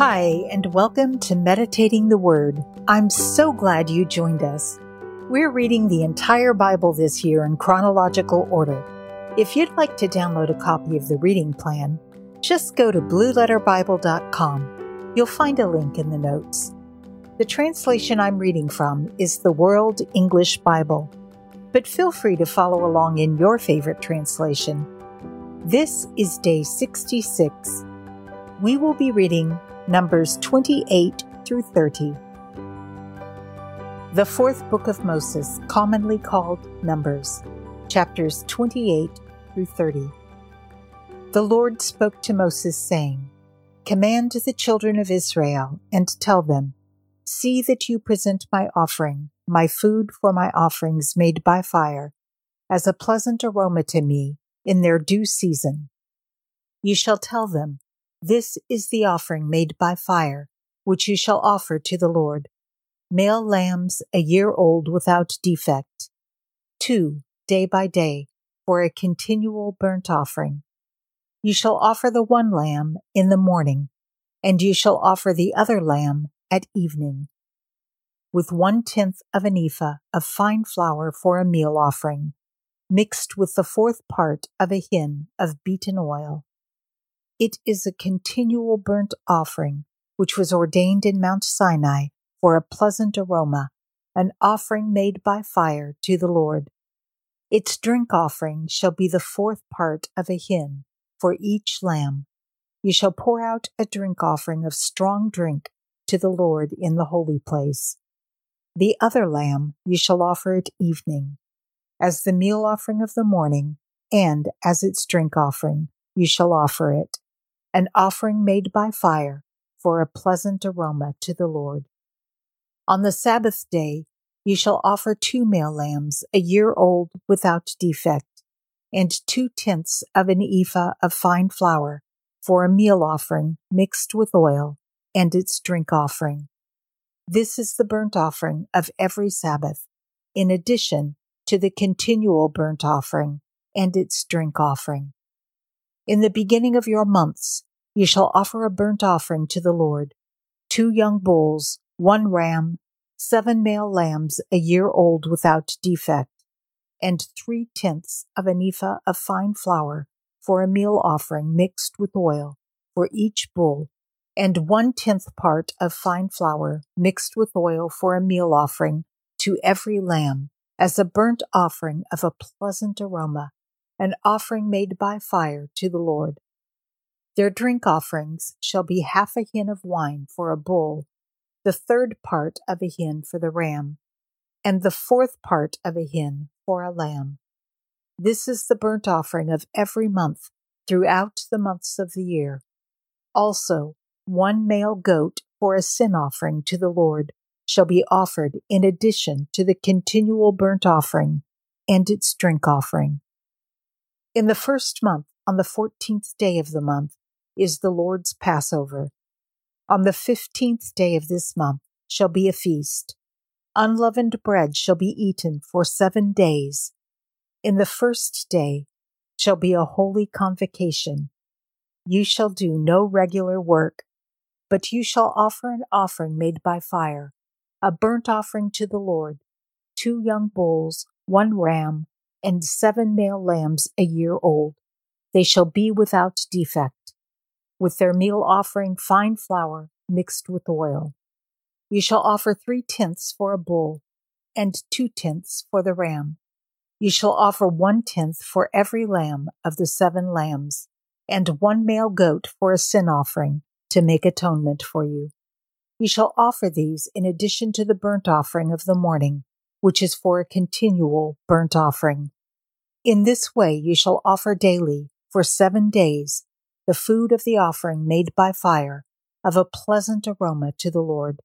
Hi, and welcome to Meditating the Word. I'm so glad you joined us. We're reading the entire Bible this year in chronological order. If you'd like to download a copy of the reading plan, just go to blueletterbible.com. You'll find a link in the notes. The translation I'm reading from is the World English Bible, but feel free to follow along in your favorite translation. This is day 66 we will be reading Numbers 28 through 30. The fourth book of Moses, commonly called Numbers, chapters 28 through 30. The Lord spoke to Moses, saying, Command the children of Israel and tell them, See that you present my offering, my food for my offerings made by fire, as a pleasant aroma to me in their due season. You shall tell them, this is the offering made by fire, which you shall offer to the Lord. Male lambs a year old without defect. Two, day by day, for a continual burnt offering. You shall offer the one lamb in the morning, and you shall offer the other lamb at evening. With one tenth of an ephah of fine flour for a meal offering, mixed with the fourth part of a hin of beaten oil it is a continual burnt offering, which was ordained in Mount Sinai for a pleasant aroma, an offering made by fire to the Lord. Its drink offering shall be the fourth part of a hin for each lamb. You shall pour out a drink offering of strong drink to the Lord in the holy place. The other lamb you shall offer at evening, as the meal offering of the morning, and as its drink offering you shall offer it an offering made by fire for a pleasant aroma to the Lord. On the Sabbath day, ye shall offer two male lambs, a year old without defect, and two tenths of an ephah of fine flour for a meal offering mixed with oil and its drink offering. This is the burnt offering of every Sabbath, in addition to the continual burnt offering and its drink offering. In the beginning of your months, ye shall offer a burnt offering to the Lord two young bulls, one ram, seven male lambs a year old without defect, and three tenths of an ephah of fine flour for a meal offering mixed with oil for each bull, and one tenth part of fine flour mixed with oil for a meal offering to every lamb as a burnt offering of a pleasant aroma an offering made by fire to the Lord. Their drink offerings shall be half a hin of wine for a bull, the third part of a hin for the ram, and the fourth part of a hin for a lamb. This is the burnt offering of every month throughout the months of the year. Also, one male goat for a sin offering to the Lord shall be offered in addition to the continual burnt offering and its drink offering. In the first month, on the fourteenth day of the month, is the Lord's Passover. On the fifteenth day of this month shall be a feast. Unleavened bread shall be eaten for seven days. In the first day shall be a holy convocation. You shall do no regular work, but you shall offer an offering made by fire, a burnt offering to the Lord, two young bulls, one ram, and seven male lambs a year old. They shall be without defect, with their meal offering fine flour mixed with oil. You shall offer three tenths for a bull, and two tenths for the ram. You shall offer one tenth for every lamb of the seven lambs, and one male goat for a sin offering to make atonement for you. You shall offer these in addition to the burnt offering of the morning which is for a continual burnt offering. In this way you shall offer daily, for seven days, the food of the offering made by fire, of a pleasant aroma to the Lord.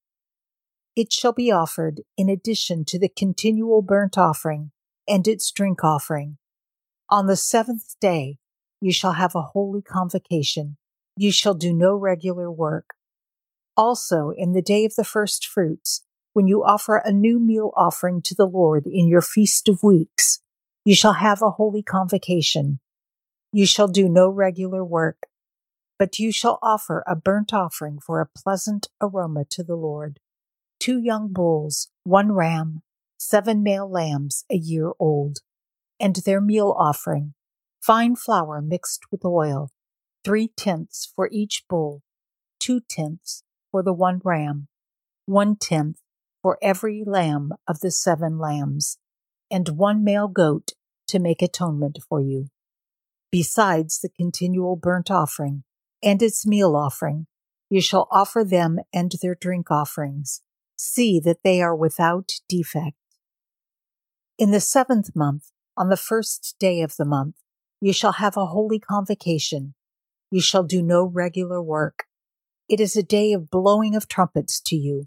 It shall be offered in addition to the continual burnt offering and its drink offering. On the seventh day you shall have a holy convocation. You shall do no regular work. Also, in the day of the first fruits, when you offer a new meal offering to the Lord in your feast of weeks. You shall have a holy convocation. You shall do no regular work, but you shall offer a burnt offering for a pleasant aroma to the Lord. Two young bulls, one ram, seven male lambs a year old, and their meal offering, fine flour mixed with oil, three tenths for each bull, two tenths for the one ram, one tenth for every lamb of the seven lambs, and one male goat to make atonement for you, besides the continual burnt offering and its meal offering. You shall offer them and their drink offerings. See that they are without defect. In the seventh month, on the first day of the month, you shall have a holy convocation. You shall do no regular work. It is a day of blowing of trumpets to you,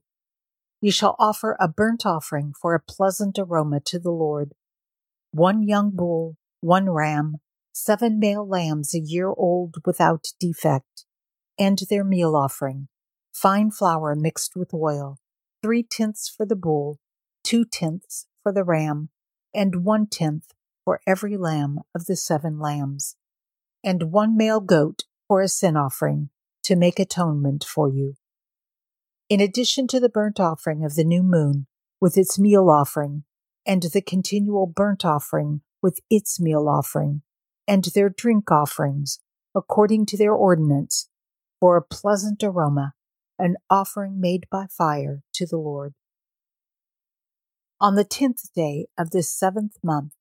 you shall offer a burnt offering for a pleasant aroma to the Lord one young bull, one ram, seven male lambs a year old without defect, and their meal offering fine flour mixed with oil, three tenths for the bull, two tenths for the ram, and one tenth for every lamb of the seven lambs, and one male goat for a sin offering to make atonement for you. In addition to the burnt offering of the new moon with its meal offering, and the continual burnt offering with its meal offering, and their drink offerings, according to their ordinance, for a pleasant aroma, an offering made by fire to the Lord. On the tenth day of this seventh month,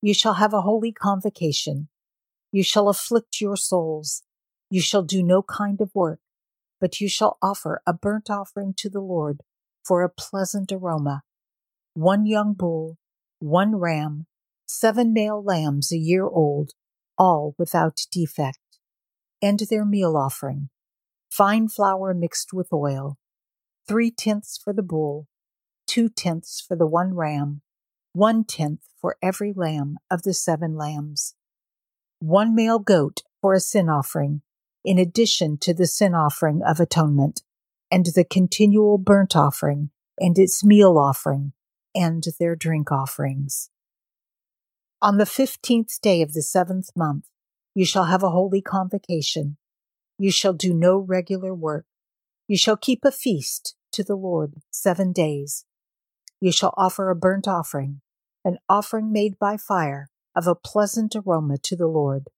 you shall have a holy convocation. You shall afflict your souls. You shall do no kind of work but you shall offer a burnt offering to the Lord for a pleasant aroma one young bull, one ram, seven male lambs a year old, all without defect, and their meal offering fine flour mixed with oil, three tenths for the bull, two tenths for the one ram, one tenth for every lamb of the seven lambs, one male goat for a sin offering, in addition to the sin offering of atonement and the continual burnt offering and its meal offering and their drink offerings. On the fifteenth day of the seventh month, you shall have a holy convocation. You shall do no regular work. You shall keep a feast to the Lord seven days. You shall offer a burnt offering, an offering made by fire of a pleasant aroma to the Lord.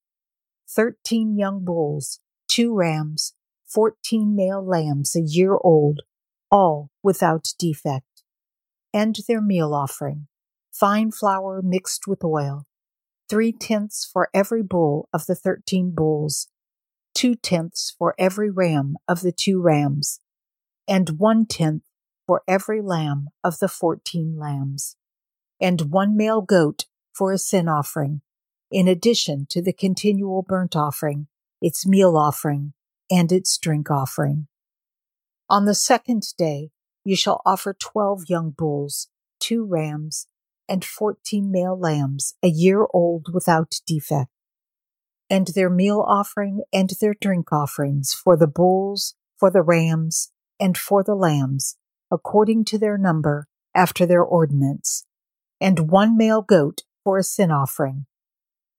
Thirteen young bulls two rams, 14 male lambs a year old, all without defect, and their meal offering, fine flour mixed with oil, three tenths for every bull of the 13 bulls, two tenths for every ram of the two rams, and one tenth for every lamb of the 14 lambs, and one male goat for a sin offering, in addition to the continual burnt offering its meal offering, and its drink offering. On the second day, you shall offer twelve young bulls, two rams, and fourteen male lambs, a year old without defect, and their meal offering and their drink offerings for the bulls, for the rams, and for the lambs, according to their number, after their ordinance, and one male goat for a sin offering,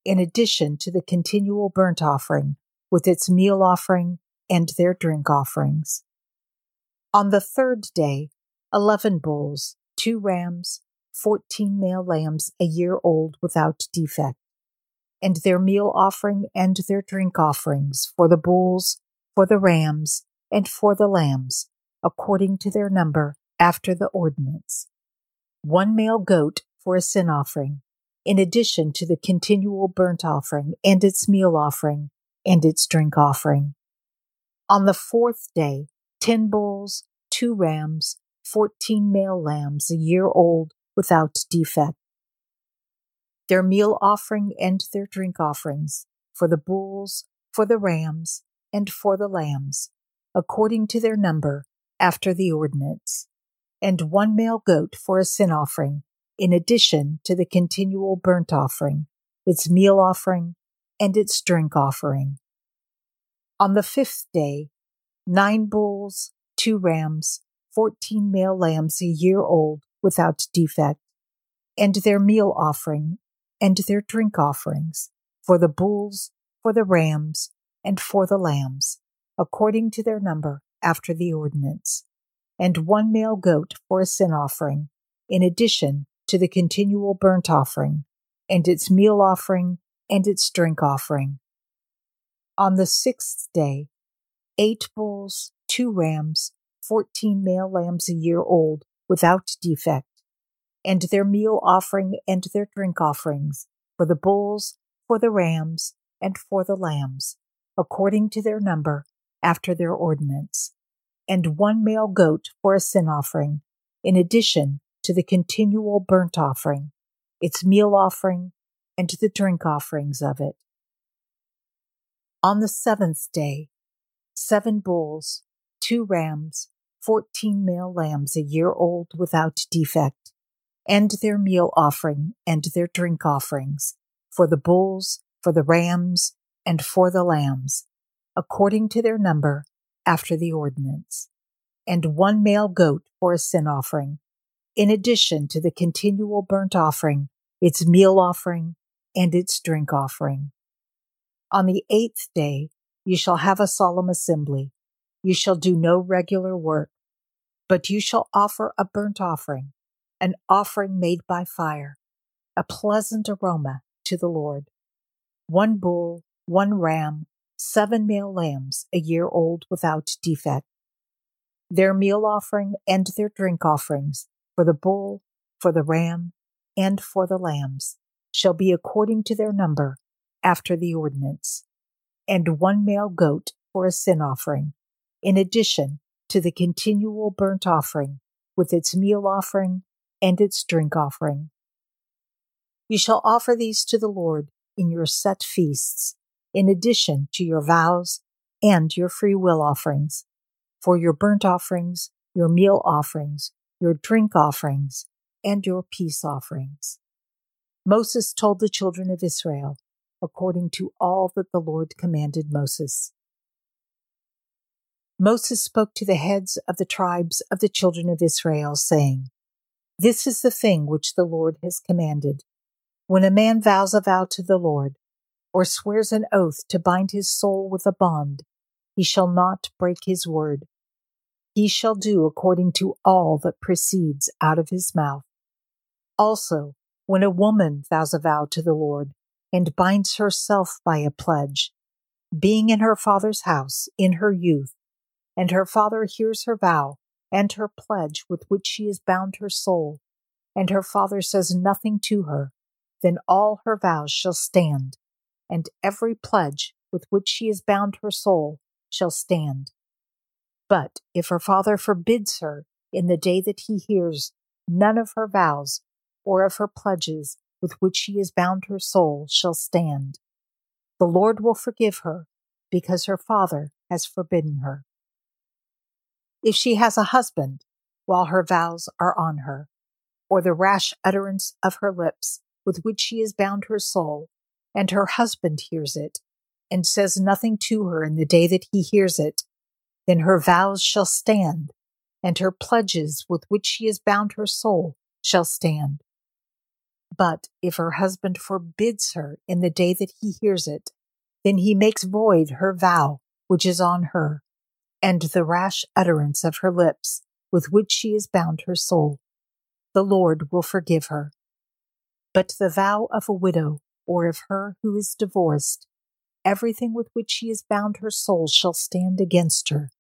in addition to the continual burnt offering with its meal offering and their drink offerings. On the third day, 11 bulls, two rams, 14 male lambs a year old without defect, and their meal offering and their drink offerings for the bulls, for the rams, and for the lambs, according to their number, after the ordinance. One male goat for a sin offering, in addition to the continual burnt offering and its meal offering, and its drink offering. On the fourth day, ten bulls, two rams, fourteen male lambs a year old without defect. Their meal offering and their drink offerings for the bulls, for the rams, and for the lambs, according to their number, after the ordinance, and one male goat for a sin offering, in addition to the continual burnt offering, its meal offering, and its drink offering. On the fifth day, nine bulls, two rams, fourteen male lambs a year old without defect, and their meal offering, and their drink offerings, for the bulls, for the rams, and for the lambs, according to their number after the ordinance, and one male goat for a sin offering, in addition to the continual burnt offering, and its meal offering, and its drink offering. On the sixth day, eight bulls, two rams, fourteen male lambs a year old without defect, and their meal offering and their drink offerings for the bulls, for the rams, and for the lambs, according to their number, after their ordinance, and one male goat for a sin offering, in addition to the continual burnt offering, its meal offering, and to the drink offerings of it. On the seventh day, seven bulls, two rams, fourteen male lambs a year old without defect, and their meal offering and their drink offerings, for the bulls, for the rams, and for the lambs, according to their number, after the ordinance, and one male goat for a sin offering, in addition to the continual burnt offering, its meal offering, and its drink offering. On the eighth day, you shall have a solemn assembly. You shall do no regular work, but you shall offer a burnt offering, an offering made by fire, a pleasant aroma to the Lord. One bull, one ram, seven male lambs a year old without defect. Their meal offering and their drink offerings for the bull, for the ram, and for the lambs shall be according to their number, after the ordinance, and one male goat for a sin offering, in addition to the continual burnt offering with its meal offering and its drink offering. You shall offer these to the Lord in your set feasts, in addition to your vows and your free will offerings, for your burnt offerings, your meal offerings, your drink offerings, and your peace offerings. Moses told the children of Israel, according to all that the Lord commanded Moses. Moses spoke to the heads of the tribes of the children of Israel, saying, This is the thing which the Lord has commanded. When a man vows a vow to the Lord, or swears an oath to bind his soul with a bond, he shall not break his word. He shall do according to all that proceeds out of his mouth. Also, when a woman vows a vow to the Lord and binds herself by a pledge, being in her father's house in her youth, and her father hears her vow and her pledge with which she has bound her soul, and her father says nothing to her, then all her vows shall stand, and every pledge with which she has bound her soul shall stand. But if her father forbids her in the day that he hears none of her vows or of her pledges with which she is bound her soul shall stand. The Lord will forgive her, because her father has forbidden her. If she has a husband, while her vows are on her, or the rash utterance of her lips with which she is bound her soul, and her husband hears it, and says nothing to her in the day that he hears it, then her vows shall stand, and her pledges with which she is bound her soul shall stand. But if her husband forbids her in the day that he hears it, then he makes void her vow which is on her, and the rash utterance of her lips with which she is bound her soul. The Lord will forgive her. But the vow of a widow or of her who is divorced, everything with which she is bound her soul shall stand against her.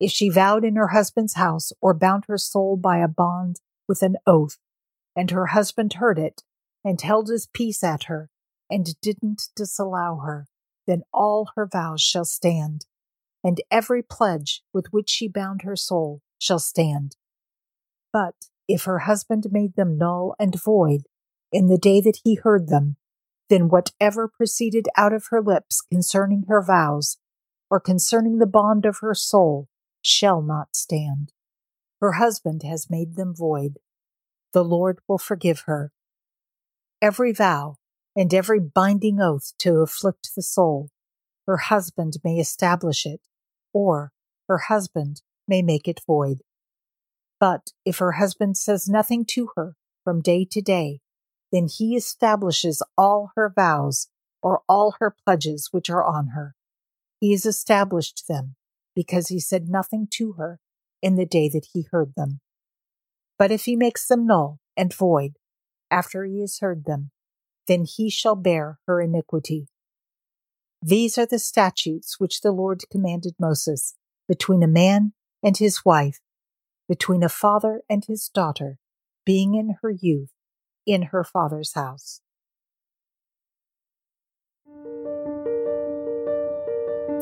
If she vowed in her husband's house or bound her soul by a bond with an oath, and her husband heard it, and held his peace at her, and didn't disallow her, then all her vows shall stand, and every pledge with which she bound her soul shall stand. But if her husband made them null and void in the day that he heard them, then whatever proceeded out of her lips concerning her vows, or concerning the bond of her soul, shall not stand. Her husband has made them void, the Lord will forgive her. Every vow and every binding oath to afflict the soul, her husband may establish it, or her husband may make it void. But if her husband says nothing to her from day to day, then he establishes all her vows or all her pledges which are on her. He has established them because he said nothing to her in the day that he heard them. But if he makes them null and void after he has heard them, then he shall bear her iniquity. These are the statutes which the Lord commanded Moses between a man and his wife, between a father and his daughter, being in her youth, in her father's house.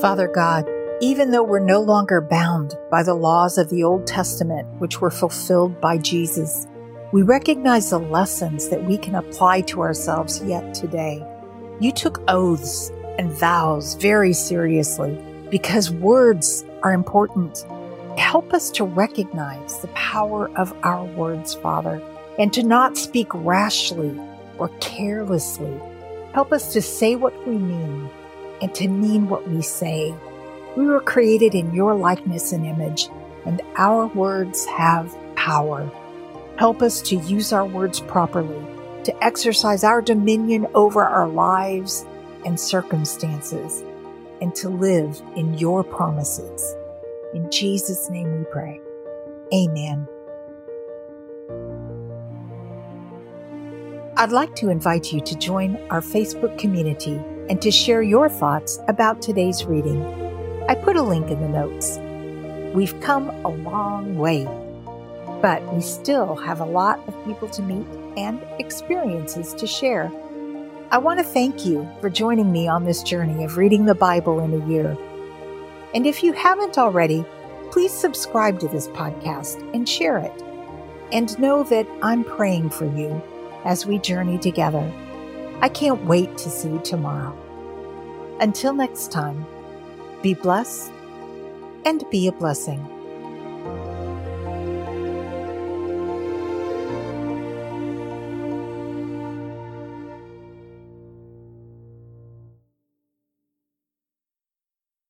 Father God, even though we're no longer bound by the laws of the Old Testament, which were fulfilled by Jesus, we recognize the lessons that we can apply to ourselves yet today. You took oaths and vows very seriously because words are important. Help us to recognize the power of our words, Father, and to not speak rashly or carelessly. Help us to say what we mean and to mean what we say. We were created in your likeness and image, and our words have power. Help us to use our words properly, to exercise our dominion over our lives and circumstances, and to live in your promises. In Jesus' name we pray. Amen. I'd like to invite you to join our Facebook community and to share your thoughts about today's reading I put a link in the notes. We've come a long way, but we still have a lot of people to meet and experiences to share. I want to thank you for joining me on this journey of reading the Bible in a year. And if you haven't already, please subscribe to this podcast and share it. And know that I'm praying for you as we journey together. I can't wait to see you tomorrow. Until next time. Be blessed and be a blessing.